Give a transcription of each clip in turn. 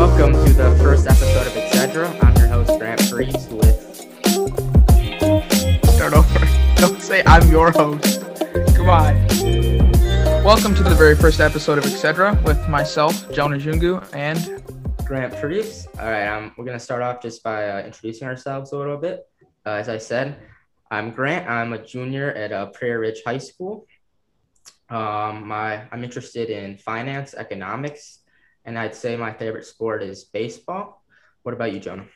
Welcome to the first episode of Etc. I'm your host Grant Freeze with. Start over. Don't say I'm your host. Come on. Welcome to the very first episode of Etc. with myself, Jonah Jungu, and Grant Freeze. All right, um, we're gonna start off just by uh, introducing ourselves a little bit. Uh, as I said, I'm Grant. I'm a junior at uh, Prairie Ridge High School. Um, my I'm interested in finance, economics, and I'd say my favorite sport is baseball. What about you, Jonah?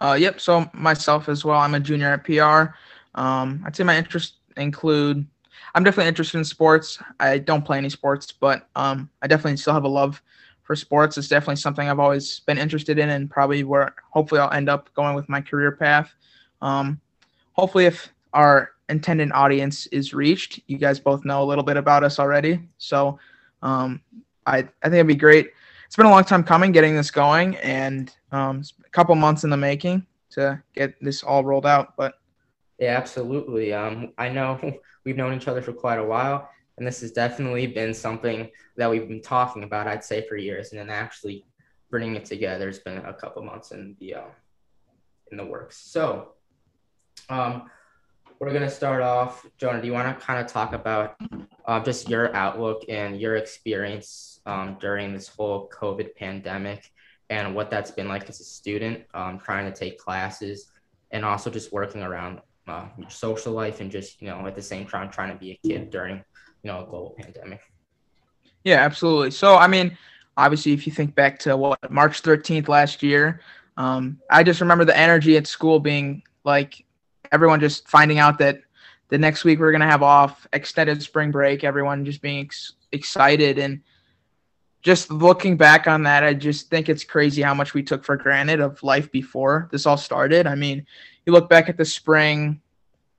Uh, yep. So myself as well. I'm a junior at PR. Um, I'd say my interests include. I'm definitely interested in sports. I don't play any sports, but um, I definitely still have a love for sports. It's definitely something I've always been interested in, and probably where hopefully I'll end up going with my career path. Um, hopefully, if our intended audience is reached, you guys both know a little bit about us already. So um, I, I think it'd be great. It's been a long time coming getting this going, and um, a couple months in the making to get this all rolled out. But yeah, absolutely. Um, I know we've known each other for quite a while, and this has definitely been something that we've been talking about. I'd say for years, and then actually bringing it together has been a couple months in the uh, in the works. So, um, we're gonna start off. Jonah, do you want to kind of talk about uh, just your outlook and your experience um, during this whole COVID pandemic and what that's been like as a student, um, trying to take classes, and also just working around uh, social life and just you know at the same time trying to be a kid during you know a global pandemic. Yeah, absolutely. So I mean, obviously, if you think back to what March 13th last year, um, I just remember the energy at school being like everyone just finding out that the next week we're gonna have off, extended spring break, everyone just being ex- excited and just looking back on that, I just think it's crazy how much we took for granted of life before this all started. I mean, you look back at the spring,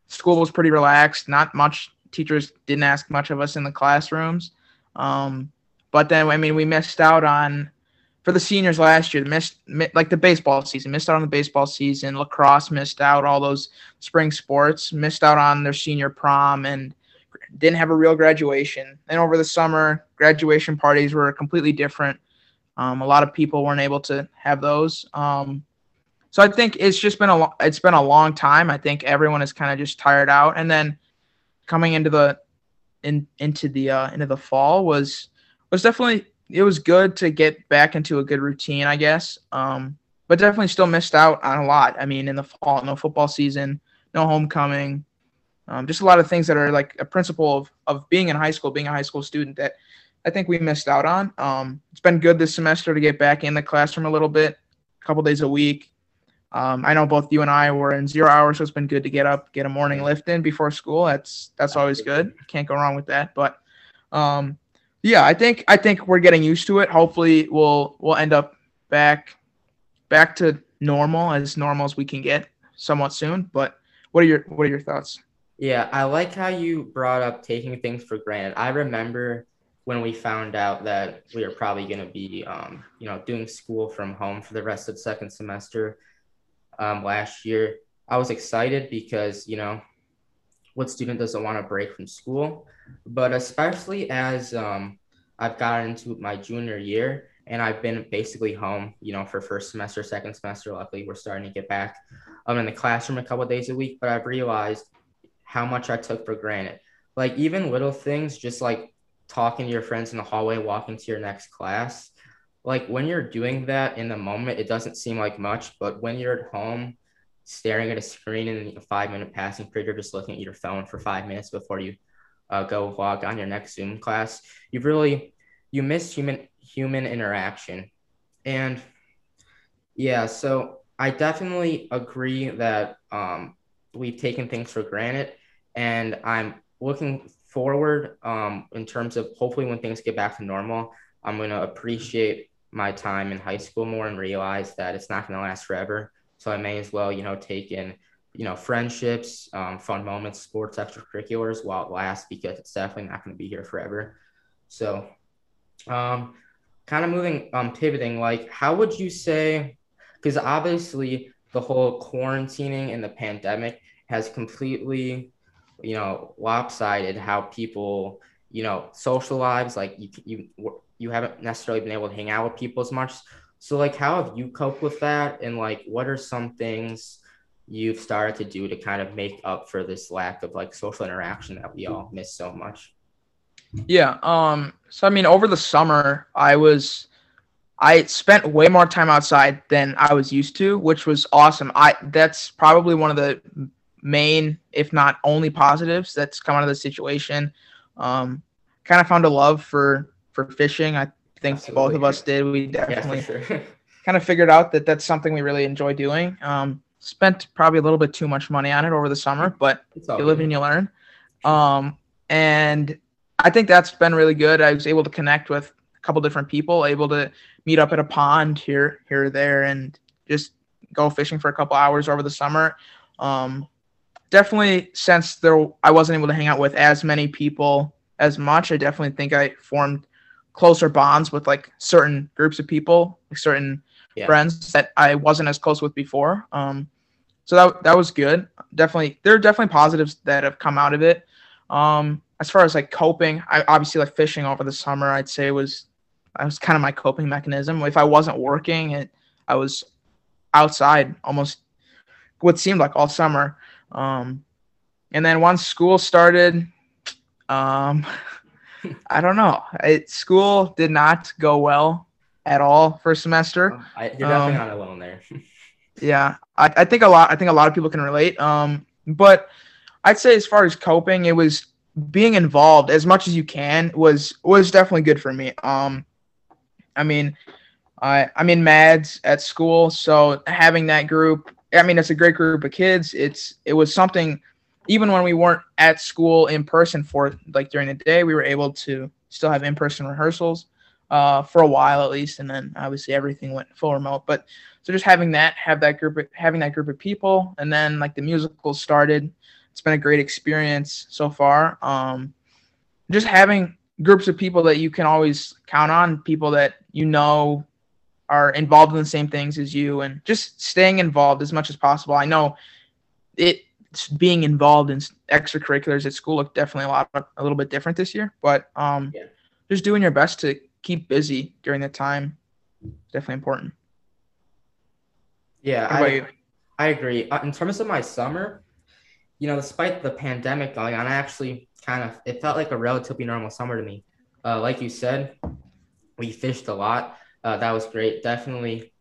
school was pretty relaxed, not much teachers didn't ask much of us in the classrooms. Um, but then, I mean, we missed out on for the seniors last year. Missed like the baseball season, missed out on the baseball season. Lacrosse missed out all those spring sports, missed out on their senior prom, and didn't have a real graduation. And over the summer, graduation parties were completely different. Um, a lot of people weren't able to have those. Um, so I think it's just been a it's been a long time. I think everyone is kind of just tired out. And then coming into the in into the uh, into the fall was was definitely it was good to get back into a good routine, I guess. Um, but definitely still missed out on a lot. I mean, in the fall, no football season, no homecoming, um, just a lot of things that are like a principle of, of being in high school, being a high school student that I think we missed out on. Um, it's been good this semester to get back in the classroom a little bit, a couple days a week. Um, I know both you and I were in zero hours, so it's been good to get up, get a morning lift in before school. That's that's always good. Can't go wrong with that. But um, yeah, I think I think we're getting used to it. Hopefully, we'll we'll end up back back to normal as normal as we can get somewhat soon. But what are your what are your thoughts? Yeah, I like how you brought up taking things for granted. I remember when we found out that we were probably going to be, um, you know, doing school from home for the rest of the second semester um, last year. I was excited because, you know, what student doesn't want to break from school? But especially as um, I've gotten into my junior year and I've been basically home, you know, for first semester, second semester. Luckily, we're starting to get back um, in the classroom a couple days a week. But I've realized how much I took for granted. Like even little things, just like talking to your friends in the hallway, walking to your next class. Like when you're doing that in the moment, it doesn't seem like much. But when you're at home, staring at a screen in a five minute passing period, or just looking at your phone for five minutes before you uh, go log on your next Zoom class, you've really you miss human human interaction, and yeah, so I definitely agree that um, we've taken things for granted, and I'm looking forward um, in terms of hopefully when things get back to normal, I'm going to appreciate my time in high school more and realize that it's not going to last forever so I may as well, you know, take in, you know, friendships, um, fun moments, sports, extracurriculars while it lasts because it's definitely not going to be here forever. So, um, kind of moving, um, pivoting, like, how would you say, because obviously the whole quarantining and the pandemic has completely, you know, lopsided how people, you know, social lives, like you, you, you haven't necessarily been able to hang out with people as much. So like how have you coped with that and like what are some things you've started to do to kind of make up for this lack of like social interaction that we all miss so much? Yeah. Um so I mean over the summer I was I spent way more time outside than I was used to, which was awesome. I that's probably one of the main, if not only positives that's come out of the situation. Um kind of found a love for for fishing. I think Absolutely. both of us did. We definitely yeah, sure. kind of figured out that that's something we really enjoy doing. Um spent probably a little bit too much money on it over the summer, but you live and you learn. Um and I think that's been really good. I was able to connect with a couple different people, able to meet up at a pond here, here or there, and just go fishing for a couple hours over the summer. Um, definitely, since there I wasn't able to hang out with as many people as much, I definitely think I formed closer bonds with like certain groups of people, like certain yeah. friends that I wasn't as close with before. Um, so that that was good. Definitely, there are definitely positives that have come out of it. Um, as far as like coping, I obviously like fishing over the summer. I'd say was I was kind of my coping mechanism. If I wasn't working, it I was outside almost what seemed like all summer. Um, and then once school started, um, I don't know. It, school did not go well at all first semester. Oh, I, you're definitely um, not alone there. yeah, I, I think a lot. I think a lot of people can relate. Um, but I'd say as far as coping, it was being involved as much as you can was was definitely good for me. Um, I mean, I I'm in Mads at school, so having that group, I mean, it's a great group of kids. It's it was something, even when we weren't at school in person for like during the day, we were able to still have in person rehearsals, uh, for a while at least, and then obviously everything went full remote. But so just having that, have that group, of, having that group of people, and then like the musical started it's been a great experience so far. Um, just having groups of people that you can always count on, people that you know are involved in the same things as you, and just staying involved as much as possible. I know it being involved in extracurriculars at school looked definitely a lot a little bit different this year, but um, yeah. just doing your best to keep busy during the time is definitely important. Yeah, I, I agree. Uh, in terms of my summer, you know, despite the pandemic going on, I actually kind of it felt like a relatively normal summer to me. Uh, like you said, we fished a lot. Uh, that was great. Definitely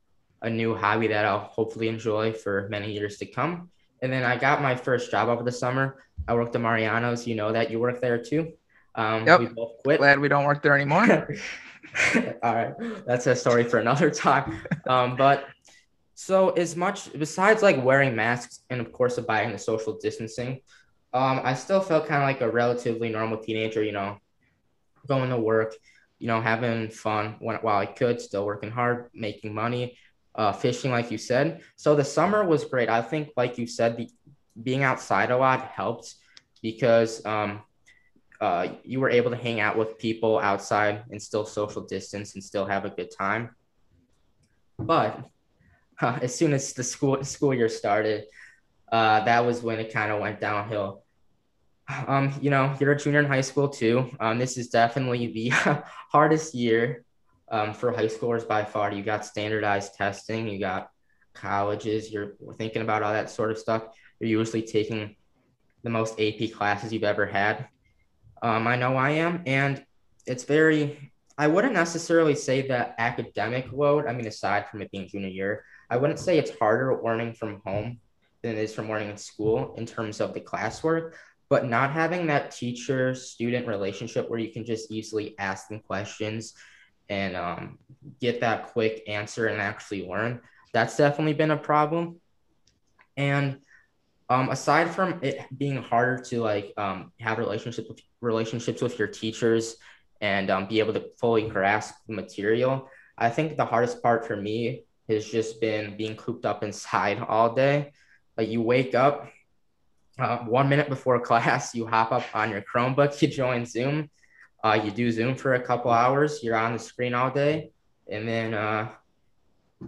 a new hobby that I'll hopefully enjoy for many years to come. And then I got my first job over the summer. I worked at Mariano's. You know that you work there too. Um, yep. We both quit. Glad we don't work there anymore. All right, that's a story for another time. Um, but so as much besides like wearing masks and of course abiding the social distancing, um, I still felt kind of like a relatively normal teenager. You know, going to work, you know, having fun when, while I could, still working hard, making money, uh, fishing, like you said. So the summer was great. I think, like you said, the, being outside a lot helped because um, uh, you were able to hang out with people outside and still social distance and still have a good time. But uh, as soon as the school school year started, uh, that was when it kind of went downhill. Um, you know, you're a junior in high school too. Um, this is definitely the hardest year um, for high schoolers by far. You got standardized testing, you got colleges, you're thinking about all that sort of stuff. You're usually taking the most AP classes you've ever had. Um, I know I am, and it's very. I wouldn't necessarily say that academic load. I mean, aside from it being junior year, I wouldn't say it's harder learning from home than it is from learning in school in terms of the classwork, but not having that teacher student relationship where you can just easily ask them questions and um, get that quick answer and actually learn, that's definitely been a problem. And um, aside from it being harder to like um, have relationships with relationships with your teachers and um, be able to fully grasp the material, I think the hardest part for me has just been being cooped up inside all day. Like you wake up uh, one minute before class, you hop up on your Chromebook, you join Zoom, uh, you do Zoom for a couple hours, you're on the screen all day, and then uh,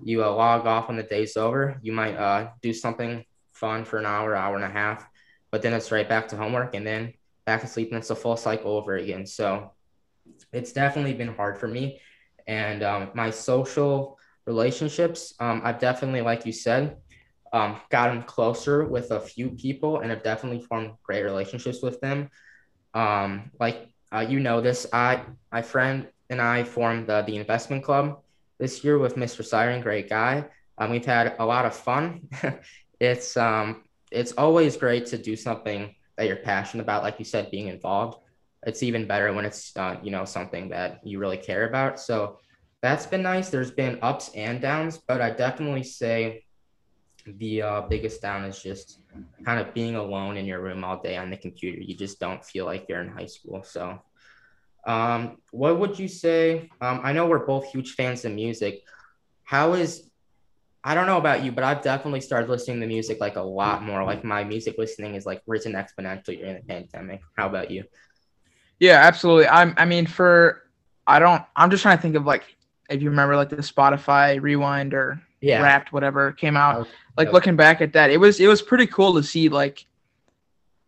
you uh, log off when the day's over. You might uh, do something fun for an hour, hour and a half, but then it's right back to homework and then back to sleep, and it's a full cycle over again. So it's definitely been hard for me. And um, my social relationships, um, I've definitely, like you said, um, gotten closer with a few people and have definitely formed great relationships with them. Um, like uh, you know this, I my friend and I formed the, the investment club this year with Mr. Siren, great guy. Um, we've had a lot of fun. it's um, it's always great to do something that you're passionate about, like you said, being involved. It's even better when it's uh, you know something that you really care about. So that's been nice. There's been ups and downs, but I definitely say the uh, biggest down is just kind of being alone in your room all day on the computer. You just don't feel like you're in high school. So, um, what would you say? Um, I know we're both huge fans of music. How is I don't know about you, but I've definitely started listening to music like a lot more. Like my music listening is like risen exponentially during the pandemic. How about you? Yeah, absolutely. I'm. I mean, for I don't. I'm just trying to think of like if you remember like the Spotify Rewind or yeah. Wrapped, whatever came out. Like looking back at that, it was it was pretty cool to see like.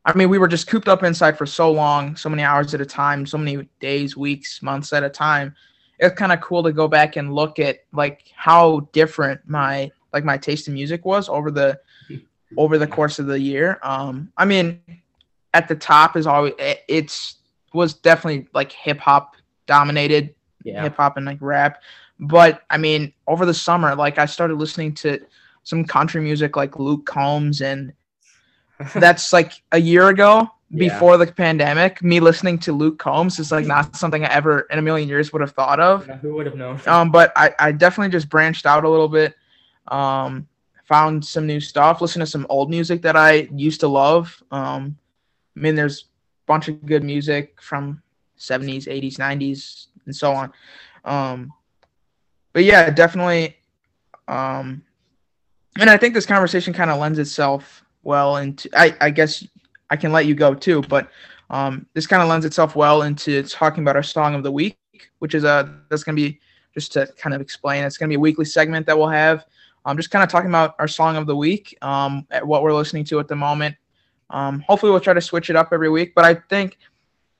I mean, we were just cooped up inside for so long, so many hours at a time, so many days, weeks, months at a time. It's kind of cool to go back and look at like how different my like my taste in music was over the over the course of the year. Um, I mean, at the top is always it's was definitely like hip hop dominated, yeah. hip hop and like rap. But I mean, over the summer, like I started listening to some country music like Luke Combs, and that's like a year ago before yeah. the pandemic. Me listening to Luke Combs is like not something I ever in a million years would have thought of. Yeah, who would have known? Um, but I, I definitely just branched out a little bit. Um, found some new stuff. Listened to some old music that I used to love. Um, I mean, there's a bunch of good music from 70s, 80s, 90s, and so on. Um, but yeah, definitely. Um, and I think this conversation kind of lends itself well into. I, I guess I can let you go too, but um, this kind of lends itself well into talking about our song of the week, which is a that's going to be just to kind of explain. It's going to be a weekly segment that we'll have. I'm um, just kind of talking about our song of the week, um, what we're listening to at the moment. Um, hopefully, we'll try to switch it up every week. But I think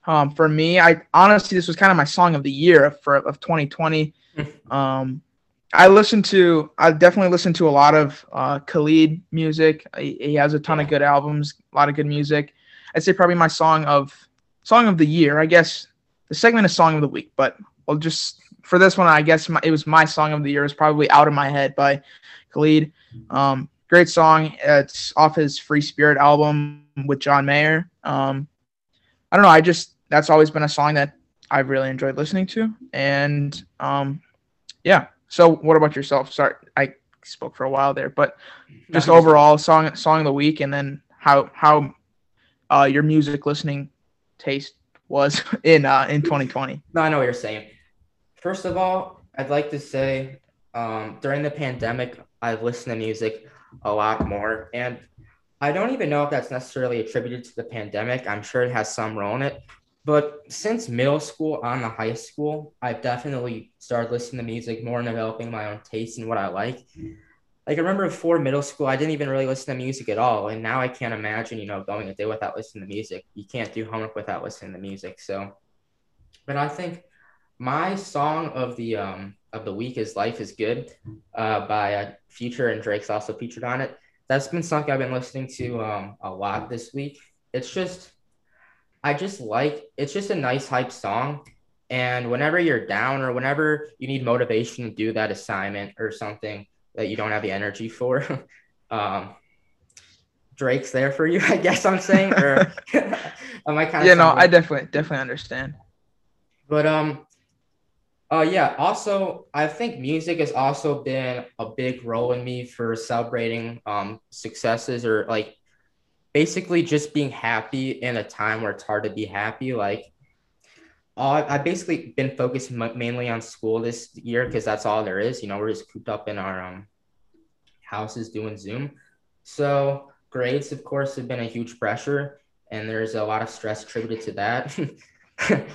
um, for me, I honestly this was kind of my song of the year for of 2020. Um, I listen to, I definitely listen to a lot of uh, Khalid music. He, he has a ton of good albums, a lot of good music. I'd say probably my song of song of the year. I guess the segment is song of the week, but I'll just for this one, I guess my, it was my song of the year. It's probably out of my head by Khalid. Um, great song. It's off his Free Spirit album with John Mayer. Um, I don't know. I just that's always been a song that I've really enjoyed listening to, and um, yeah. So, what about yourself? Sorry, I spoke for a while there, but just overall song song of the week, and then how how uh, your music listening taste was in uh, in 2020. No, I know what you're saying. First of all, I'd like to say um, during the pandemic, I've listened to music a lot more, and I don't even know if that's necessarily attributed to the pandemic. I'm sure it has some role in it, but since middle school on to high school, I've definitely started listening to music more and developing my own taste in what I like. Like I remember before middle school, I didn't even really listen to music at all, and now I can't imagine, you know, going a day without listening to music. You can't do homework without listening to music. So, but I think my song of the um of the week is "Life Is Good" uh, by uh, Future and Drake's also featured on it. That's been something I've been listening to um a lot this week. It's just I just like it's just a nice hype song. And whenever you're down or whenever you need motivation to do that assignment or something that you don't have the energy for, um, Drake's there for you, I guess I'm saying. Or am I kind of Yeah, no, I definitely definitely understand. But um uh yeah, also I think music has also been a big role in me for celebrating um successes or like basically just being happy in a time where it's hard to be happy. Like, all, I've basically been focused m- mainly on school this year because that's all there is. You know, we're just cooped up in our um, houses doing Zoom. So, grades, of course, have been a huge pressure, and there's a lot of stress attributed to that.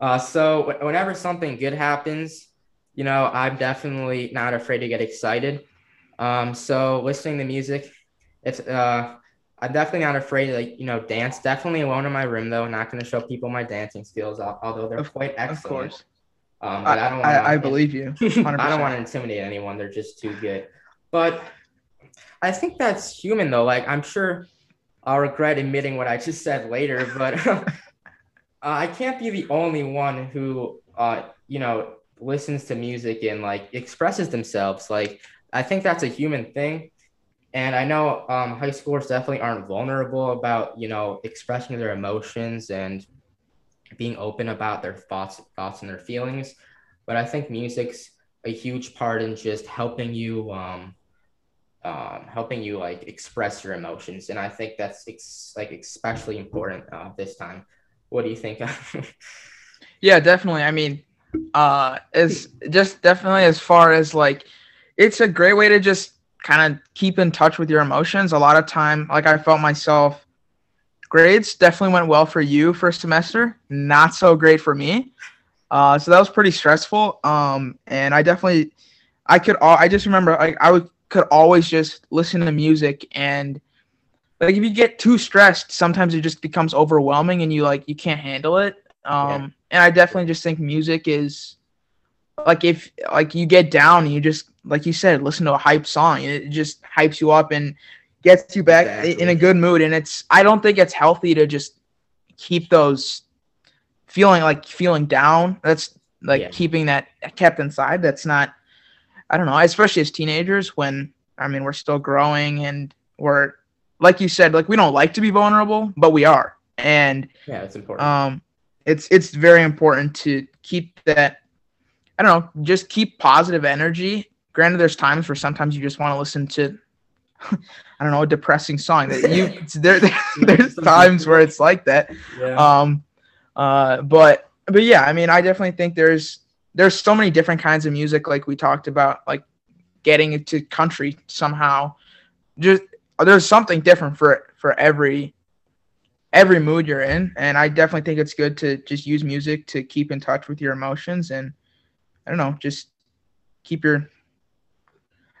uh, so, w- whenever something good happens, you know, I'm definitely not afraid to get excited. Um, so, listening to music, it's uh, I'm definitely not afraid to like you know dance. Definitely alone in my room though. Not going to show people my dancing skills, although they're of, quite excellent. Of course. Um, but I, I don't. Wanna, I, I believe you. 100%. I don't want to intimidate anyone. They're just too good. But I think that's human, though. Like I'm sure I'll regret admitting what I just said later, but uh, I can't be the only one who, uh, you know, listens to music and like expresses themselves. Like I think that's a human thing. And I know um, high schoolers definitely aren't vulnerable about, you know, expressing their emotions and being open about their thoughts, thoughts and their feelings. But I think music's a huge part in just helping you, um, um, helping you like express your emotions. And I think that's ex- like especially important uh, this time. What do you think? yeah, definitely. I mean, uh, it's just definitely as far as like, it's a great way to just kind of keep in touch with your emotions. A lot of time, like I felt myself, grades definitely went well for you first semester, not so great for me. Uh, so that was pretty stressful. Um, and I definitely, I could, all, I just remember like I would could always just listen to music and like if you get too stressed, sometimes it just becomes overwhelming and you like you can't handle it. Um, yeah. and I definitely just think music is like if like you get down and you just like you said listen to a hype song it just hypes you up and gets you back exactly. in a good mood and it's i don't think it's healthy to just keep those feeling like feeling down that's like yeah. keeping that kept inside that's not i don't know especially as teenagers when i mean we're still growing and we're like you said like we don't like to be vulnerable but we are and yeah it's important um it's it's very important to keep that I don't know, just keep positive energy. Granted, there's times where sometimes you just want to listen to, I don't know, a depressing song. That you there, there's times where it's like that. Yeah. Um, uh, but but yeah, I mean, I definitely think there's there's so many different kinds of music, like we talked about, like getting into country somehow. Just there's something different for for every every mood you're in and i definitely think it's good to just use music to keep in touch with your emotions and I don't know, just keep your.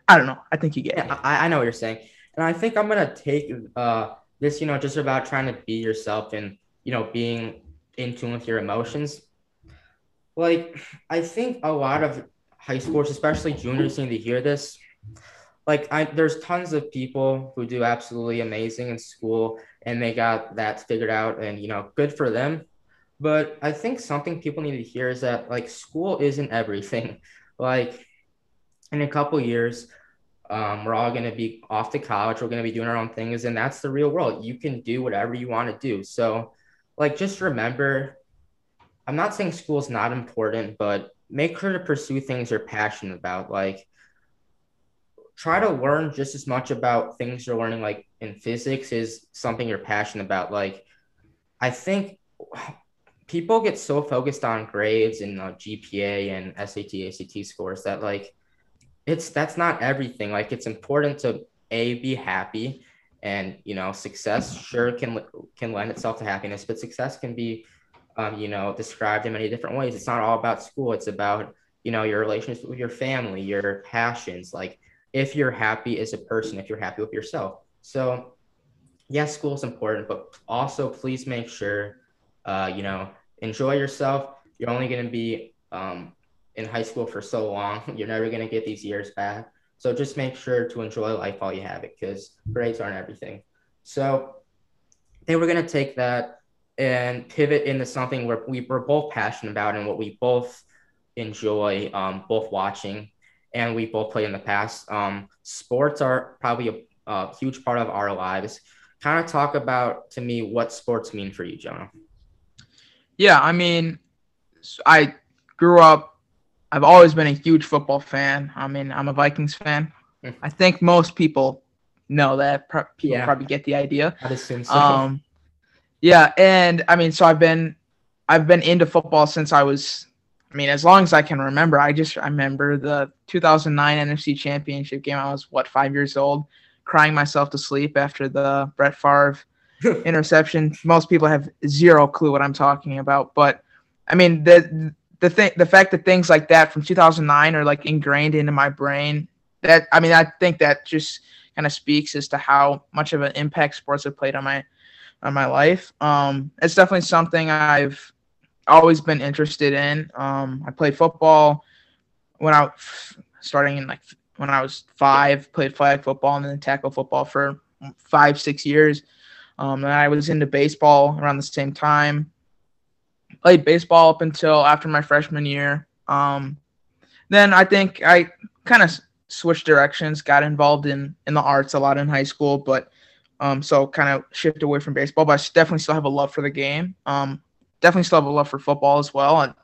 I don't know. I think you get. Yeah, I, I know what you're saying, and I think I'm gonna take uh this, you know, just about trying to be yourself and you know being in tune with your emotions. Like I think a lot of high schoolers, especially juniors, need to hear this. Like I, there's tons of people who do absolutely amazing in school and they got that figured out, and you know, good for them. But I think something people need to hear is that like school isn't everything. Like in a couple years, um, we're all going to be off to college. We're going to be doing our own things, and that's the real world. You can do whatever you want to do. So, like, just remember, I'm not saying school is not important, but make sure to pursue things you're passionate about. Like, try to learn just as much about things you're learning, like in physics, is something you're passionate about. Like, I think people get so focused on grades and uh, GPA and SAT, ACT scores that like it's that's not everything. Like it's important to a be happy, and you know success sure can can lend itself to happiness, but success can be um, you know described in many different ways. It's not all about school. It's about you know your relationships with your family, your passions. Like if you're happy as a person, if you're happy with yourself. So yes, school is important, but also please make sure uh, you know enjoy yourself. You're only going to be um, in high school for so long. You're never going to get these years back. So just make sure to enjoy life while you have it because grades aren't everything. So they were going to take that and pivot into something where we were both passionate about and what we both enjoy, um, both watching and we both played in the past. Um, sports are probably a, a huge part of our lives. Kind of talk about to me what sports mean for you, Jonah. Yeah, I mean, I grew up. I've always been a huge football fan. I mean, I'm a Vikings fan. Hmm. I think most people know that. People yeah. probably get the idea. I'd assume so. Um, yeah, and I mean, so I've been, I've been into football since I was. I mean, as long as I can remember. I just I remember the 2009 NFC Championship game. I was what five years old, crying myself to sleep after the Brett Favre interception. Most people have zero clue what I'm talking about, but I mean the the thing the fact that things like that from 2009 are like ingrained into my brain. That I mean I think that just kind of speaks as to how much of an impact sports have played on my on my life. Um, it's definitely something I've always been interested in. Um, I played football when I starting in like when I was five, played flag football and then tackle football for five, six years. Um, and I was into baseball around the same time. Played baseball up until after my freshman year. Um, then I think I kind of switched directions, got involved in in the arts a lot in high school, but um, so kind of shift away from baseball. But I definitely still have a love for the game. Um, definitely still have a love for football as well. And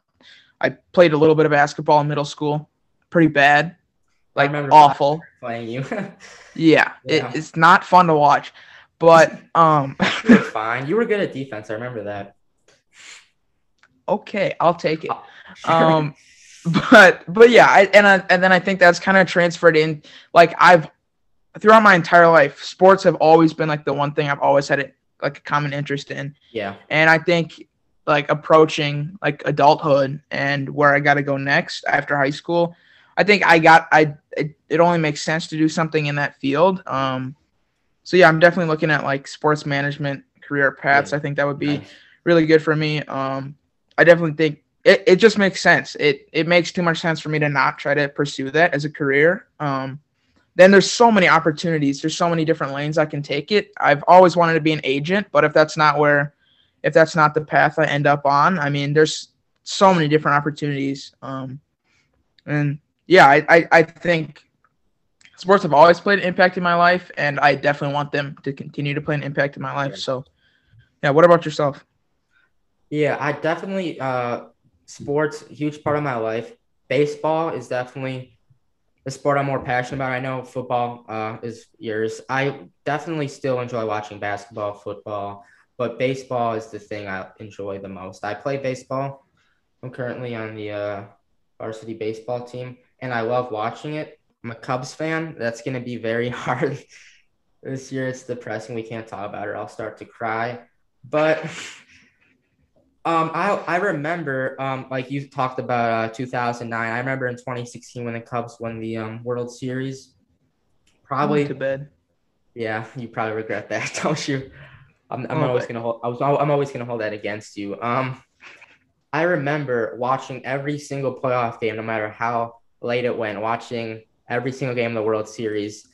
I played a little bit of basketball in middle school, pretty bad, like awful. Playing you. yeah, yeah. It, it's not fun to watch, but um, you were fine. You were good at defense. I remember that. Okay, I'll take it. Oh. Um, but but yeah, I, and I, and then I think that's kind of transferred in. Like I've throughout my entire life, sports have always been like the one thing I've always had it like a common interest in. Yeah. And I think like approaching like adulthood and where I got to go next after high school, I think I got I it, it only makes sense to do something in that field. Um, so yeah, I'm definitely looking at like sports management career paths. Yeah. I think that would be nice. really good for me. Um, I definitely think it, it just makes sense. It it makes too much sense for me to not try to pursue that as a career. Um, then there's so many opportunities. There's so many different lanes I can take it. I've always wanted to be an agent, but if that's not where, if that's not the path I end up on, I mean, there's so many different opportunities. Um, and yeah, I, I, I think sports have always played an impact in my life, and I definitely want them to continue to play an impact in my life. So, yeah, what about yourself? Yeah, I definitely uh, sports huge part of my life. Baseball is definitely the sport I'm more passionate about. I know football uh, is yours. I definitely still enjoy watching basketball, football, but baseball is the thing I enjoy the most. I play baseball. I'm currently on the uh, varsity baseball team, and I love watching it. I'm a Cubs fan. That's going to be very hard this year. It's depressing. We can't talk about it. I'll start to cry. But Um, I I remember um like you talked about uh 2009. I remember in 2016 when the Cubs won the um World Series. Probably to bed. Yeah, you probably regret that, don't you? I'm, I'm oh, always gonna hold. I was. I'm always gonna hold that against you. Um, I remember watching every single playoff game, no matter how late it went. Watching every single game of the World Series,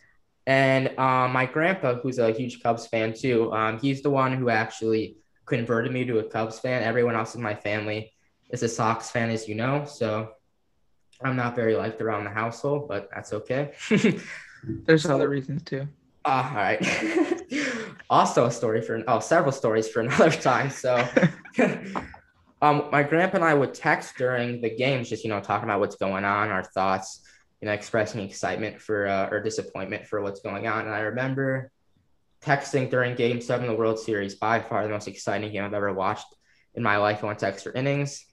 and um, my grandpa, who's a huge Cubs fan too, um, he's the one who actually converted me to a Cubs fan. Everyone else in my family is a Sox fan, as you know. So I'm not very liked around the household, but that's okay. There's other reasons too. Uh, all right. also a story for oh several stories for another time. So um my grandpa and I would text during the games, just you know, talking about what's going on, our thoughts, you know, expressing excitement for uh, or disappointment for what's going on. And I remember texting during game seven of the World Series, by far the most exciting game I've ever watched in my life. I went to extra innings.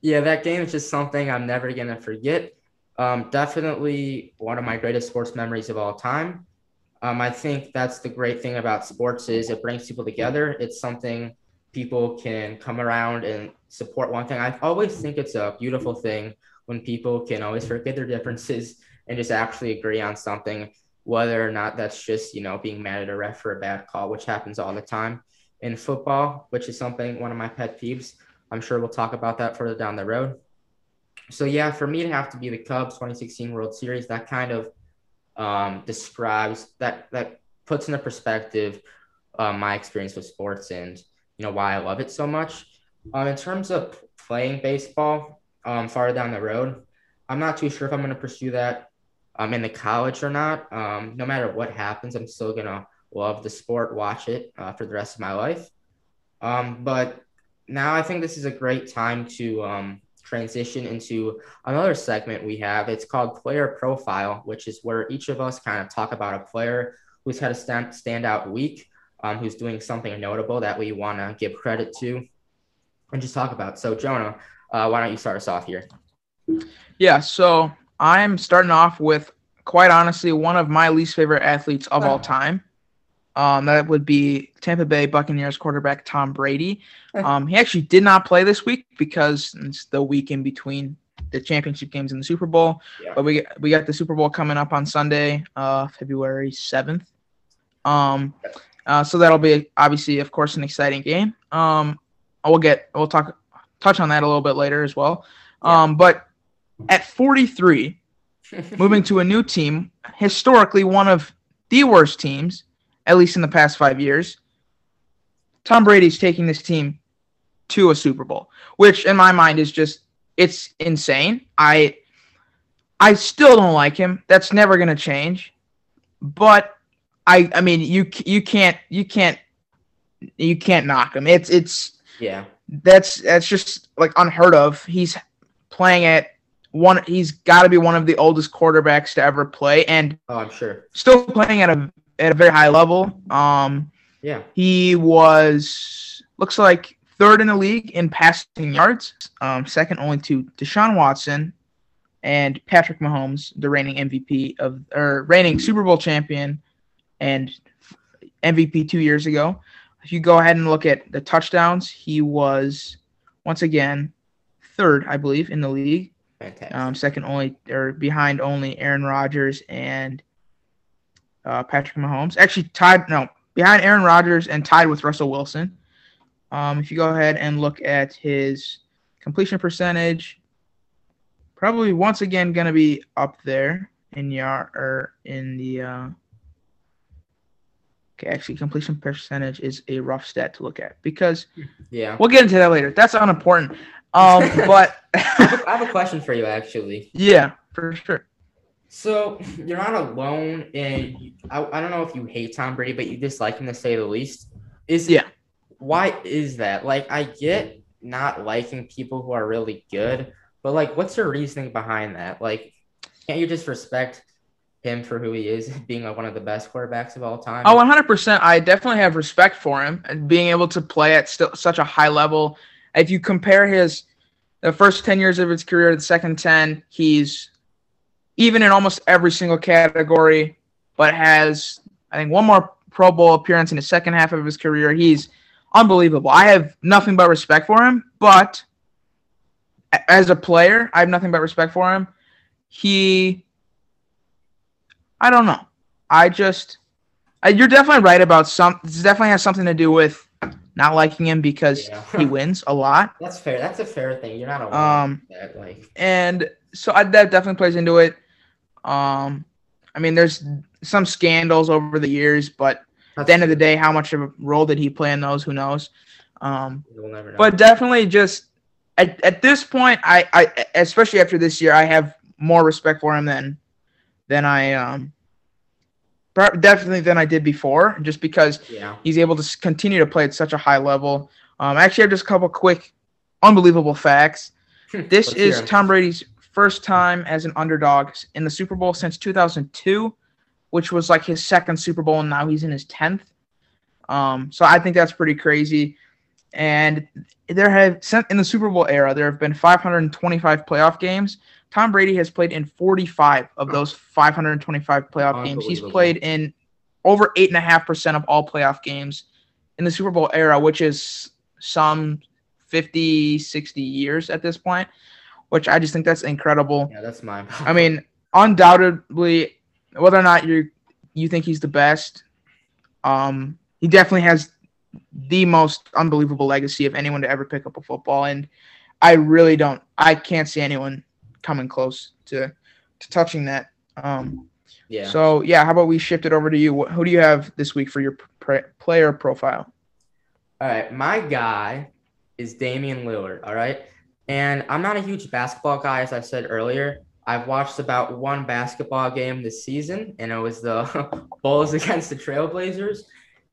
Yeah, that game is just something I'm never going to forget. Um, definitely one of my greatest sports memories of all time. Um, I think that's the great thing about sports is it brings people together. It's something people can come around and support one thing. I always think it's a beautiful thing when people can always forget their differences and just actually agree on something whether or not that's just, you know, being mad at a ref for a bad call, which happens all the time in football, which is something, one of my pet peeves. I'm sure we'll talk about that further down the road. So, yeah, for me to have to be the Cubs 2016 World Series, that kind of um, describes that, that puts into perspective uh, my experience with sports and, you know, why I love it so much. Um, in terms of playing baseball um, farther down the road, I'm not too sure if I'm going to pursue that um, in the college or not. Um, no matter what happens, I'm still gonna love the sport, watch it uh, for the rest of my life. Um, but now I think this is a great time to um, transition into another segment we have. It's called Player Profile, which is where each of us kind of talk about a player who's had a stand standout week, um, who's doing something notable that we want to give credit to, and just talk about. So, Jonah, uh, why don't you start us off here? Yeah. So I'm starting off with quite honestly one of my least favorite athletes of all time. Um, that would be Tampa Bay Buccaneers quarterback Tom Brady. Um, he actually did not play this week because it's the week in between the championship games and the Super Bowl. Yeah. But we we got the Super Bowl coming up on Sunday, uh, February seventh. Um, uh, so that'll be obviously, of course, an exciting game. Um, we'll get we'll talk touch on that a little bit later as well. Yeah. Um, but at 43, moving to a new team, historically one of the worst teams, at least in the past five years. Tom Brady's taking this team to a Super Bowl, which in my mind is just it's insane. I I still don't like him. That's never going to change. But I I mean you you can't you can't you can't knock him. It's it's yeah. That's that's just like unheard of. He's playing at one he's got to be one of the oldest quarterbacks to ever play and oh, I'm sure. Still playing at a at a very high level. Um yeah. He was looks like third in the league in passing yards, um, second only to Deshaun Watson and Patrick Mahomes, the reigning MVP of or reigning Super Bowl champion and MVP two years ago. If you go ahead and look at the touchdowns, he was once again third, I believe, in the league. Um, second only or behind only Aaron Rodgers and uh, Patrick Mahomes. Actually tied no behind Aaron Rodgers and tied with Russell Wilson. Um, if you go ahead and look at his completion percentage, probably once again going to be up there in yard or in the. Uh, okay, actually, completion percentage is a rough stat to look at because yeah, we'll get into that later. That's unimportant. Um, but I have a question for you, actually. Yeah, for sure. So you're not alone, and I, I don't know if you hate Tom Brady, but you dislike him to say the least. Is yeah? Why is that? Like, I get not liking people who are really good, but like, what's your reasoning behind that? Like, can't you just respect him for who he is, being like one of the best quarterbacks of all time? Oh, 100%. I definitely have respect for him and being able to play at still such a high level. If you compare his the first 10 years of his career to the second 10, he's even in almost every single category, but has I think one more Pro Bowl appearance in the second half of his career. He's unbelievable. I have nothing but respect for him, but as a player, I have nothing but respect for him. He, I don't know. I just, I, you're definitely right about some. This definitely has something to do with not liking him because yeah. he wins a lot. That's fair. That's a fair thing. You're not a um, that, like. And so I, that definitely plays into it. Um, I mean, there's some scandals over the years, but at the end of the day, how much of a role did he play in those? Who knows? Um, we'll but definitely just at, at this point, I, I especially after this year, I have more respect for him than than I um definitely than I did before, just because yeah. he's able to continue to play at such a high level. Um, actually, I have just a couple quick, unbelievable facts. this is Tom Brady's first time as an underdog in the Super Bowl since 2002, which was like his second Super Bowl, and now he's in his 10th. Um, so I think that's pretty crazy. And there have in the Super Bowl era, there have been 525 playoff games. Tom Brady has played in 45 of those 525 playoff games. He's played in over eight and a half percent of all playoff games in the Super Bowl era, which is some 50, 60 years at this point which I just think that's incredible. Yeah, that's mine. I mean, undoubtedly, whether or not you you think he's the best, um, he definitely has the most unbelievable legacy of anyone to ever pick up a football, and I really don't, I can't see anyone coming close to to touching that. Um, yeah. So yeah, how about we shift it over to you? Who do you have this week for your player profile? All right, my guy is Damian Lillard. All right. And I'm not a huge basketball guy, as I said earlier. I've watched about one basketball game this season, and it was the Bulls against the Trailblazers.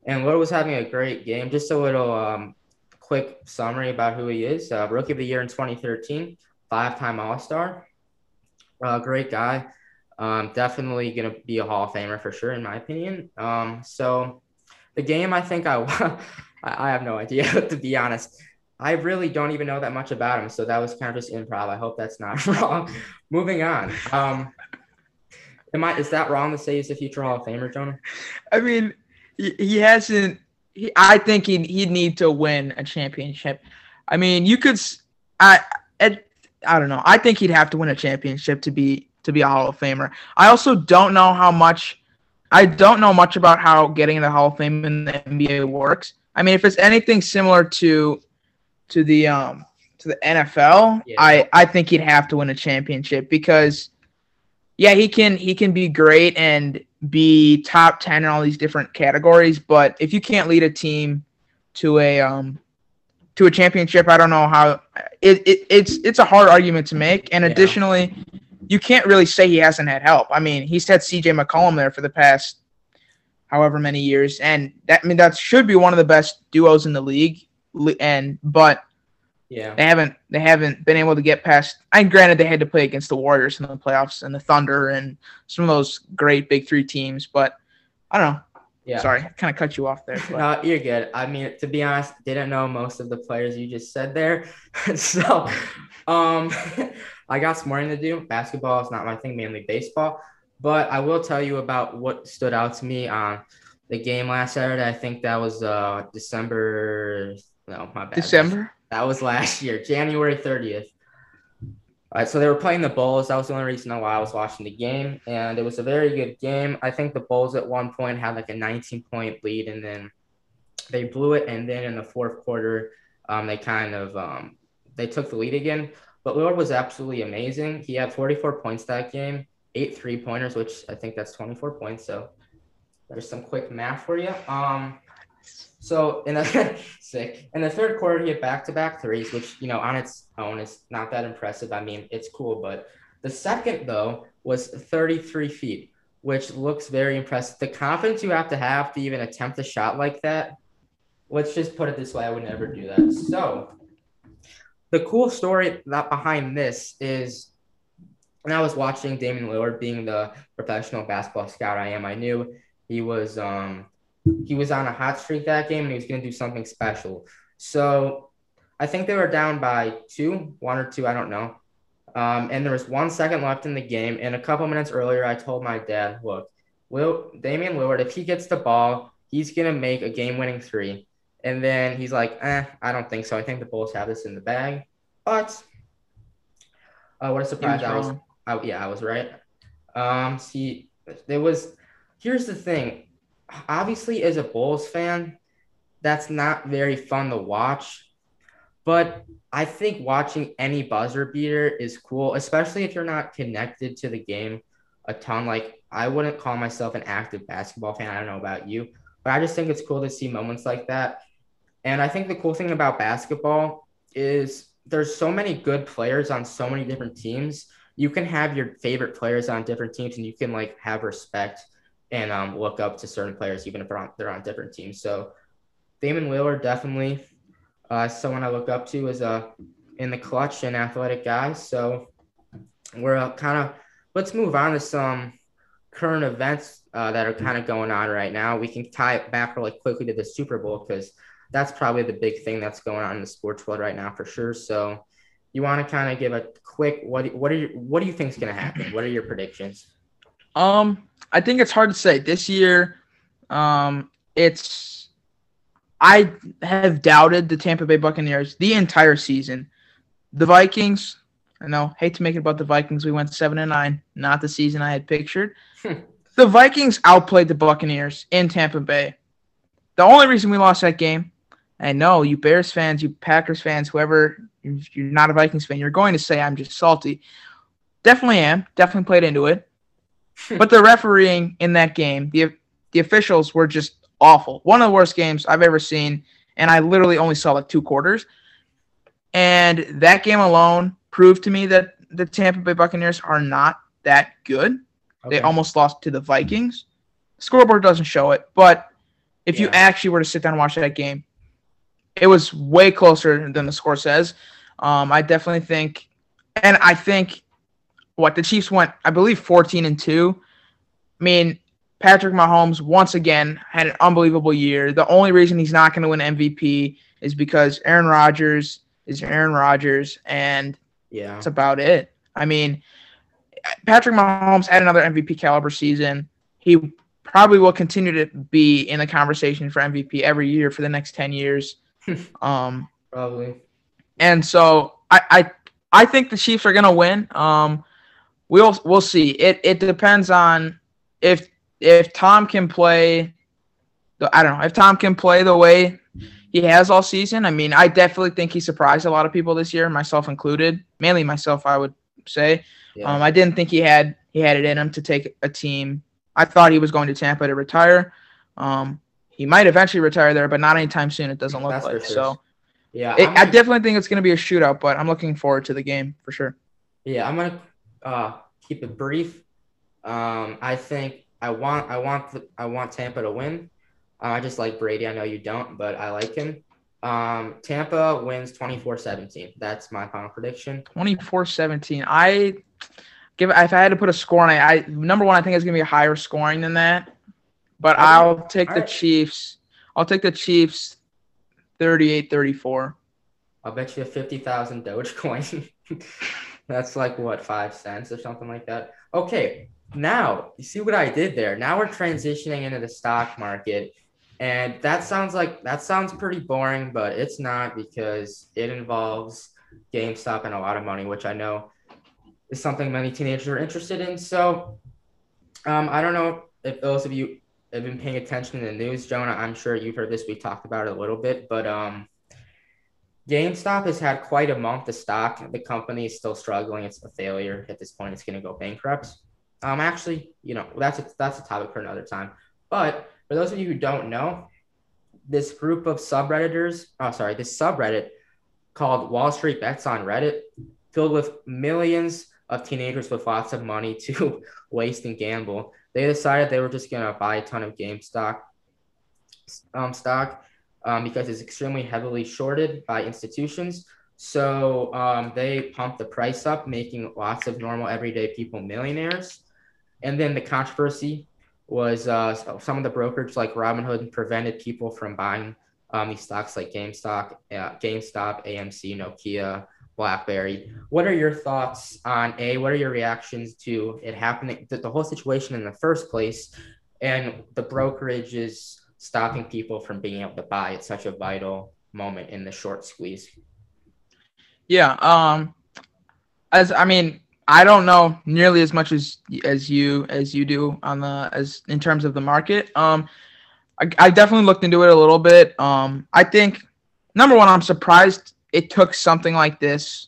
And Lillard was having a great game. Just a little um, quick summary about who he is. Uh, rookie of the year in 2013, five-time All-Star. Uh, great guy. Um, definitely going to be a Hall of Famer for sure, in my opinion. Um, so the game, I think I, I have no idea, to be honest. I really don't even know that much about him, so that was kind of just improv. I hope that's not wrong. Moving on. Um, am I? Is that wrong to say he's a future Hall of Famer, Jonah? I mean, he, hasn't. He, I think he he'd need to win a championship. I mean, you could. I I, I don't know. I think he'd have to win a championship to be to be a Hall of Famer. I also don't know how much. I don't know much about how getting the Hall of Fame in the NBA works. I mean, if it's anything similar to to the um to the NFL, yeah. I I think he'd have to win a championship because yeah, he can he can be great and be top 10 in all these different categories, but if you can't lead a team to a um to a championship, I don't know how it, it it's it's a hard argument to make and yeah. additionally you can't really say he hasn't had help. I mean, he's had CJ McCollum there for the past however many years and that I mean that should be one of the best duos in the league and but yeah. They haven't they haven't been able to get past I granted they had to play against the Warriors in the playoffs and the Thunder and some of those great big three teams, but I don't know. Yeah. Sorry, kind of cut you off there. But. No, you're good. I mean, to be honest, didn't know most of the players you just said there. so um I got some more to do. Basketball is not my thing, mainly baseball. But I will tell you about what stood out to me on the game last Saturday. I think that was uh December no, my bad. December? That was last year, January 30th. All right, so they were playing the Bulls. That was the only reason why I was watching the game, and it was a very good game. I think the Bulls at one point had like a 19 point lead, and then they blew it. And then in the fourth quarter, um, they kind of um, they took the lead again. But Lillard was absolutely amazing. He had 44 points that game, eight three pointers, which I think that's 24 points. So there's some quick math for you. Um, so in the sick in the third quarter, he had back to back threes, which you know on its own is not that impressive. I mean, it's cool, but the second though was 33 feet, which looks very impressive. The confidence you have to have to even attempt a shot like that. Let's just put it this way: I would never do that. So the cool story that behind this is when I was watching Damian Lillard being the professional basketball scout I am, I knew he was um he was on a hot streak that game and he was going to do something special. So I think they were down by two, one or two, I don't know. Um, and there was one second left in the game. And a couple minutes earlier, I told my dad, look, Will Damian Lillard, if he gets the ball, he's going to make a game winning three. And then he's like, eh, I don't think so. I think the Bulls have this in the bag. But uh, what a surprise. I was, I, yeah, I was right. Um, see, there was, here's the thing obviously as a Bulls fan, that's not very fun to watch. But I think watching any buzzer beater is cool, especially if you're not connected to the game a ton. Like I wouldn't call myself an active basketball fan. I don't know about you, but I just think it's cool to see moments like that. And I think the cool thing about basketball is there's so many good players on so many different teams. You can have your favorite players on different teams and you can like have respect and um, look up to certain players, even if they're on, they're on different teams. So Damian Wheeler, definitely uh, someone I look up to is uh, in the clutch and athletic guys. So we're uh, kind of let's move on to some current events uh, that are kind of going on right now. We can tie it back really quickly to the Super Bowl because that's probably the big thing that's going on in the sports world right now for sure. So you want to kind of give a quick what what are you what do you think is going to happen? What are your predictions? Um, I think it's hard to say. This year, um, it's I have doubted the Tampa Bay Buccaneers the entire season. The Vikings, I know, hate to make it about the Vikings. We went seven and nine, not the season I had pictured. the Vikings outplayed the Buccaneers in Tampa Bay. The only reason we lost that game, I know you Bears fans, you Packers fans, whoever you're not a Vikings fan, you're going to say I'm just salty. Definitely am. Definitely played into it but the refereeing in that game, the the officials were just awful. One of the worst games I've ever seen, and I literally only saw like two quarters. And that game alone proved to me that the Tampa Bay Buccaneers are not that good. Okay. They almost lost to the Vikings. Scoreboard doesn't show it, but if yeah. you actually were to sit down and watch that game, it was way closer than the score says. Um, I definitely think, and I think what the Chiefs went, I believe, 14 and 2. I mean, Patrick Mahomes once again had an unbelievable year. The only reason he's not going to win MVP is because Aaron Rodgers is Aaron Rodgers, and yeah, that's about it. I mean, Patrick Mahomes had another MVP caliber season. He probably will continue to be in the conversation for MVP every year for the next 10 years. um, probably. And so I, I, I think the Chiefs are going to win. Um, we'll we'll see. It it depends on if if Tom can play. The, I don't know if Tom can play the way he has all season. I mean, I definitely think he surprised a lot of people this year, myself included. Mainly myself, I would say. Yeah. Um, I didn't think he had he had it in him to take a team. I thought he was going to Tampa to retire. Um, he might eventually retire there, but not anytime soon. It doesn't look That's like so. Yeah, it, I definitely think it's going to be a shootout, but I'm looking forward to the game for sure. Yeah, I'm gonna uh, keep it brief. Um, I think I want I want the, I want Tampa to win. Uh, I just like Brady. I know you don't, but I like him. Um, Tampa wins 24-17. That's my final prediction. 24-17. I give if I had to put a score on it, I number one, I think it's gonna be a higher scoring than that. But I'll take the right. Chiefs. I'll take the Chiefs 38-34. I'll bet you 50,000 Dogecoin. That's like what, five cents or something like that. Okay, now you see what I did there. Now we're transitioning into the stock market. And that sounds like that sounds pretty boring, but it's not because it involves GameStop and a lot of money, which I know is something many teenagers are interested in. So um, I don't know if those of you have been paying attention to the news, Jonah. I'm sure you've heard this. We talked about it a little bit, but um, GameStop has had quite a month. The stock, the company is still struggling. It's a failure at this point. It's going to go bankrupt. Um, actually, you know that's a, that's a topic for another time. But for those of you who don't know, this group of subredditors, oh sorry, this subreddit called Wall Street Bets on Reddit, filled with millions of teenagers with lots of money to waste and gamble. They decided they were just gonna buy a ton of GameStop um, stock um, because it's extremely heavily shorted by institutions. So um, they pumped the price up, making lots of normal everyday people millionaires. And then the controversy was uh, some of the brokerage like Robinhood prevented people from buying um, these stocks like GameStop, uh, GameStop, AMC, Nokia, BlackBerry. What are your thoughts on a? What are your reactions to it happening, the, the whole situation in the first place, and the brokerage is stopping people from being able to buy at such a vital moment in the short squeeze? Yeah. Um. As I mean, I don't know nearly as much as as you as you do on the as in terms of the market. Um, I, I definitely looked into it a little bit. Um, I think number one, I'm surprised it took something like this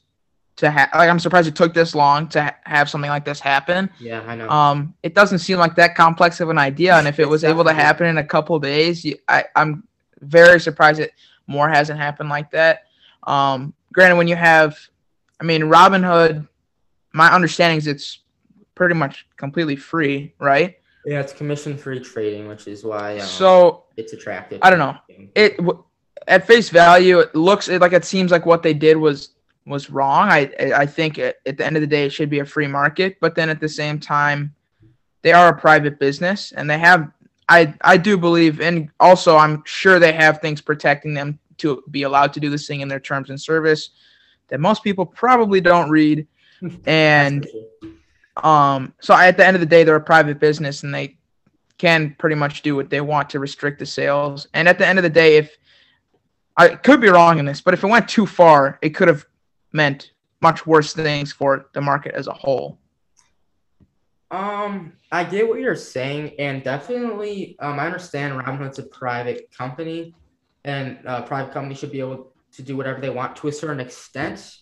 to have. Like, I'm surprised it took this long to ha- have something like this happen. Yeah, I know. Um, it doesn't seem like that complex of an idea, and if it was able to happen in a couple days, you, I I'm very surprised that more hasn't happened like that. Um, granted, when you have, I mean, Robinhood my understanding is it's pretty much completely free, right? Yeah, it's commission free trading, which is why um, so it's attractive. I don't know. It at face value, it looks it, like it seems like what they did was was wrong. I I think at, at the end of the day, it should be a free market, but then at the same time, they are a private business and they have. I I do believe, and also I'm sure they have things protecting them to be allowed to do this thing in their terms and service that most people probably don't read and um, so at the end of the day, they're a private business and they can pretty much do what they want to restrict the sales. And at the end of the day, if I could be wrong in this, but if it went too far, it could have meant much worse things for the market as a whole. Um, I get what you're saying, and definitely, um, I understand Robinhood's a private company, and uh, private company should be able to do whatever they want to a certain extent.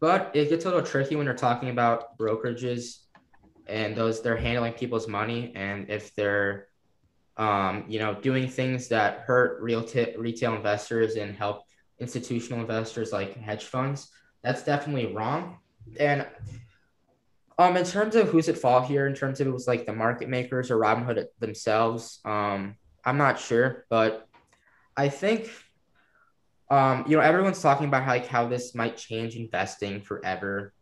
But it gets a little tricky when you're talking about brokerages and those they're handling people's money and if they're um, you know doing things that hurt real t- retail investors and help institutional investors like hedge funds that's definitely wrong and um in terms of who's at fault here in terms of it was like the market makers or robinhood themselves um i'm not sure but i think um, you know, everyone's talking about how, like how this might change investing forever,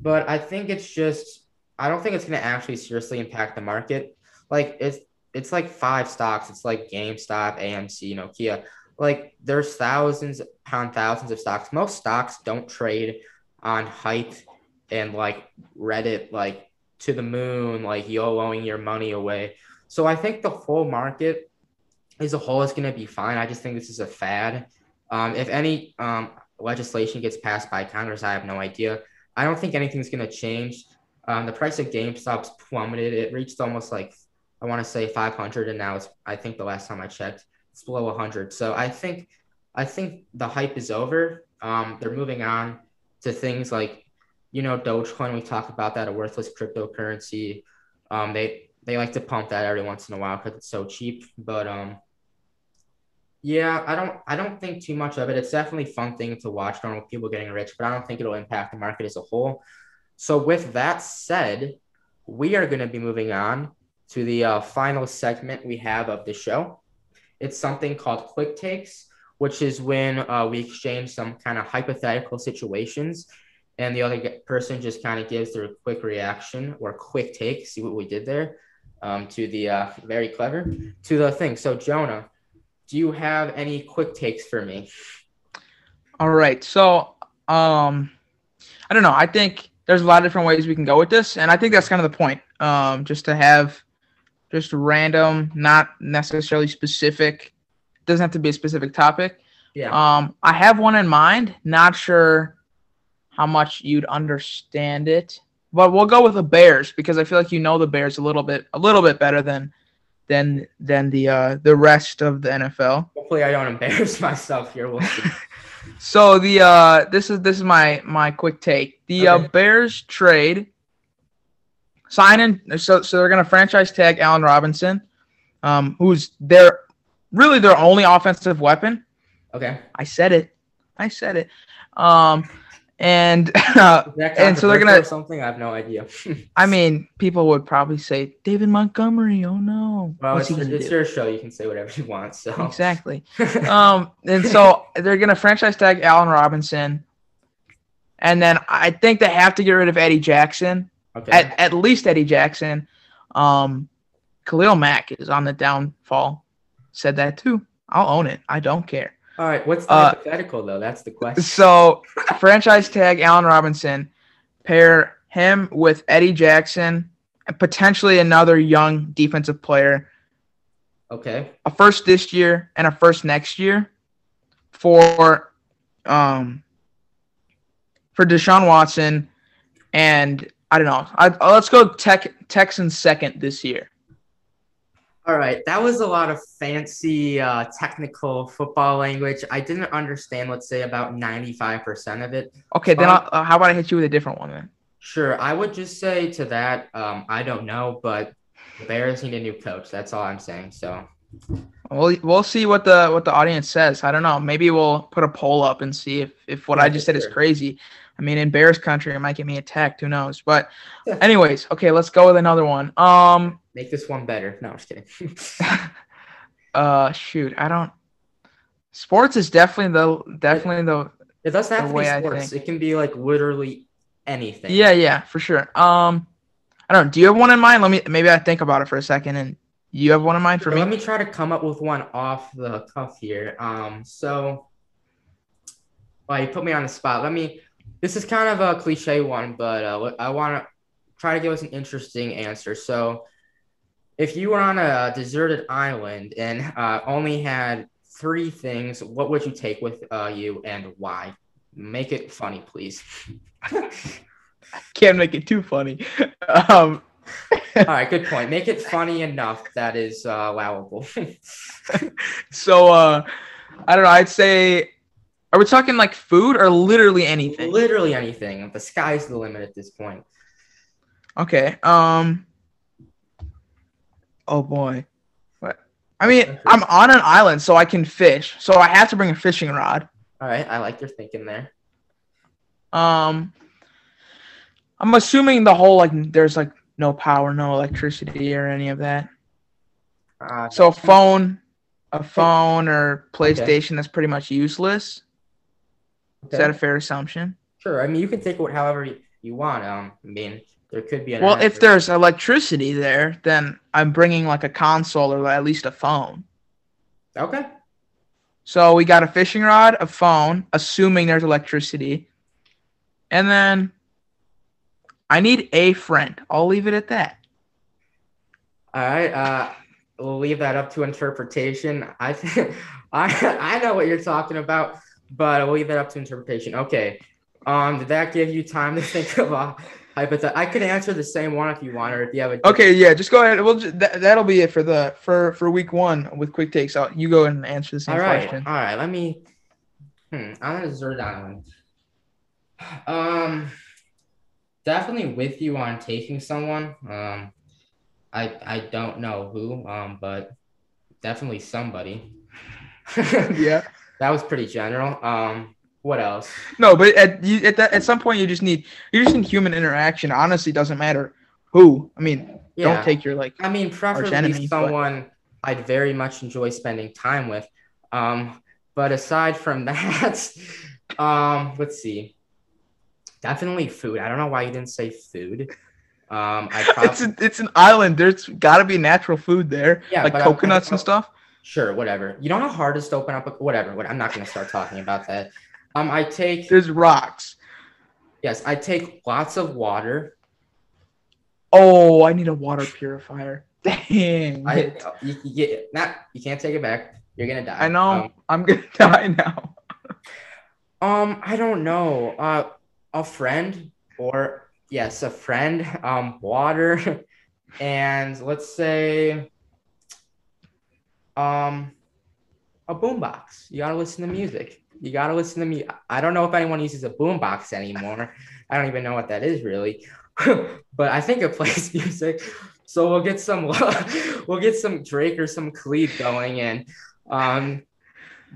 but I think it's just I don't think it's going to actually seriously impact the market. Like it's it's like five stocks. It's like GameStop, AMC, Nokia. Like there's thousands upon thousands of stocks. Most stocks don't trade on hype and like Reddit, like to the moon, like YOLOing your money away. So I think the whole market as a whole is going to be fine. I just think this is a fad um, if any um, legislation gets passed by Congress, I have no idea. I don't think anything's going to change. Um, the price of GameStop's plummeted. It reached almost like I want to say 500, and now it's I think the last time I checked, it's below 100. So I think I think the hype is over. Um, they're moving on to things like, you know, Dogecoin. We talk about that a worthless cryptocurrency. Um, they they like to pump that every once in a while because it's so cheap. But um, yeah, I don't I don't think too much of it. It's definitely fun thing to watch normal people getting rich, but I don't think it'll impact the market as a whole. So with that said, we are going to be moving on to the uh, final segment we have of the show. It's something called quick takes, which is when uh, we exchange some kind of hypothetical situations and the other person just kind of gives their quick reaction or quick take. See what we did there um, to the uh, very clever to the thing. So, Jonah, do you have any quick takes for me? All right. So, um, I don't know. I think there's a lot of different ways we can go with this, and I think that's kind of the point. Um, just to have just random, not necessarily specific. Doesn't have to be a specific topic. Yeah. Um, I have one in mind. Not sure how much you'd understand it, but we'll go with the Bears because I feel like you know the Bears a little bit, a little bit better than than than the uh, the rest of the NFL. Hopefully, I don't embarrass myself here. We'll see. so the uh, this is this is my my quick take. The uh, okay. uh, Bears trade signing. So so they're gonna franchise tag Allen Robinson, um, who's their really their only offensive weapon. Okay. I said it. I said it. Um, and uh, and so they're gonna something. I have no idea. I mean, people would probably say David Montgomery. Oh no! Well, What's it's, it's your show. You can say whatever you want. So exactly. um, and so they're gonna franchise tag Allen Robinson, and then I think they have to get rid of Eddie Jackson. Okay. At at least Eddie Jackson. Um, Khalil Mack is on the downfall. Said that too. I'll own it. I don't care. All right, what's the uh, hypothetical though? That's the question. So, franchise tag Allen Robinson, pair him with Eddie Jackson, and potentially another young defensive player. Okay. A first this year and a first next year for um for Deshaun Watson and I don't know. I, let's go tech, Texans second this year. All right, that was a lot of fancy uh, technical football language. I didn't understand, let's say, about 95% of it. Okay, then uh, how about I hit you with a different one then? Sure. I would just say to that, um, I don't know, but the Bears need a new coach. That's all I'm saying. So we'll, we'll see what the what the audience says. I don't know. Maybe we'll put a poll up and see if, if what yeah, I just said sure. is crazy. I mean, in Bears country, it might get me attacked. Who knows? But, anyways, okay, let's go with another one. Um, Make this one better. No, I'm just kidding. uh, shoot, I don't. Sports is definitely the definitely the. It doesn't have to be sports. It can be like literally anything. Yeah, yeah, for sure. Um, I don't. know. Do you have one in mind? Let me maybe I think about it for a second, and you have one in mind for me. Let me try to come up with one off the cuff here. Um, so. Well, you put me on the spot. Let me. This is kind of a cliche one, but uh, I want to try to give us an interesting answer. So, if you were on a deserted island and uh, only had three things, what would you take with uh, you and why? Make it funny, please. Can't make it too funny. Um, All right, good point. Make it funny enough that is uh, allowable. so, uh, I don't know. I'd say, are we talking like food or literally anything? Literally anything. The sky's the limit at this point. Okay. Um. Oh boy. What? I mean, I'm on an island, so I can fish. So I have to bring a fishing rod. All right, I like your thinking there. Um, I'm assuming the whole like there's like no power, no electricity, or any of that. Uh, so a phone, a phone or PlayStation okay. that's pretty much useless. Okay. Is that a fair assumption? Sure. I mean, you can take it however you want. Um, I mean, there could be an. Well, if there's electricity there, then I'm bringing like a console or at least a phone. Okay. So we got a fishing rod, a phone, assuming there's electricity, and then I need a friend. I'll leave it at that. All right. Uh, we'll leave that up to interpretation. I think I I know what you're talking about, but we'll leave that up to interpretation. Okay. Um, did that give you time to think of a hypothetical. I could answer the same one if you want, or if you have a. Okay, yeah, just go ahead. We'll that, that'll be it for the for for week one with quick takes. I'll, you go and answer the same all right, question. All right, let me Hmm, on a desert island. Um, definitely with you on taking someone. Um, I I don't know who. Um, but definitely somebody. yeah. That was pretty general. Um, what else? No, but at you, at that, at some point you just need you just need human interaction. Honestly, doesn't matter who. I mean, Yeah. don't take your like. I mean, preferably enemy, but- someone I'd very much enjoy spending time with. Um, but aside from that, um, let's see. Definitely food. I don't know why you didn't say food. Um, I It's a, it's an island. There's got to be natural food there, Yeah, like coconuts and stuff. sure, whatever. You know how hard it is to open up a whatever. What I'm not gonna start talking about that. Um, I take There's rocks. yes, I take lots of water. Oh, I need a water purifier. Dang. I you, you get not you can't take it back. You're gonna die. I know. Um, I'm gonna die now. Um, I don't know. Uh, a friend or yes, a friend. Um, water, and let's say, um, a boombox. You gotta listen to music. You gotta listen to me. I don't know if anyone uses a boombox anymore. I don't even know what that is really, but I think it plays music. So we'll get some, we'll get some Drake or some Khalid going and, um,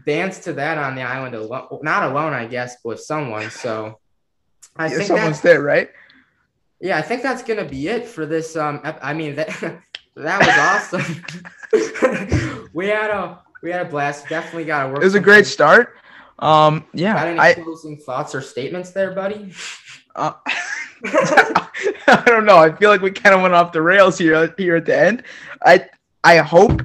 dance to that on the island alone. Not alone, I guess, but with someone. So I Yeah, think someone's there, right? yeah, I think that's gonna be it for this. Um, I mean that that was awesome. we had a we had a blast. Definitely got to work. It was a great start. Um, yeah, Got any I closing thoughts or statements there, buddy? uh, I don't know. I feel like we kind of went off the rails here here at the end. I I hope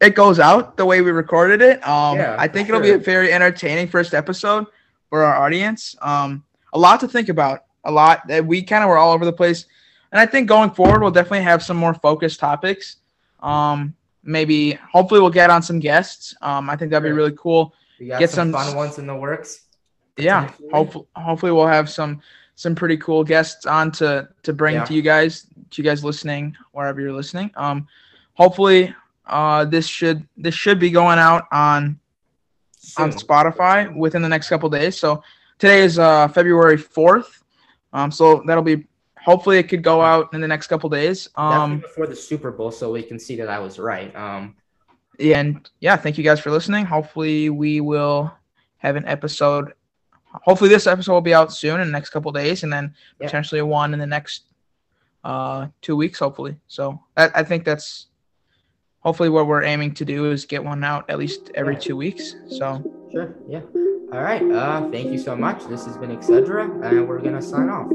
it goes out the way we recorded it. Um, Yeah, I think for it'll be a very entertaining first episode for our audience. Um, a lot to think about. A lot that we kind of were all over the place, and I think going forward we'll definitely have some more focused topics. Um, maybe hopefully we'll get on some guests. Um, I think that'd be really cool. Get some, some- fun ones in the works. yeah hopefully hopefully we'll have some some pretty cool guests on to to bring Yeah. to you guys to you guys listening wherever you're listening um hopefully uh this should this should be going out on on spotify within the next couple days so today is uh february 4th um so that'll be hopefully it could go out in the next couple days Definitely um before the Super Bowl, so we can see that I was right. Um, and yeah thank you guys for listening hopefully we will have an episode hopefully this episode will be out soon in the next couple days and then Yeah. potentially one in the next uh two weeks hopefully so I, I think that's hopefully what we're aiming to do is get one out at least every Yeah. two weeks so sure, yeah. All right. Uh, thank you so much. This has been Etc. And we're going to sign off.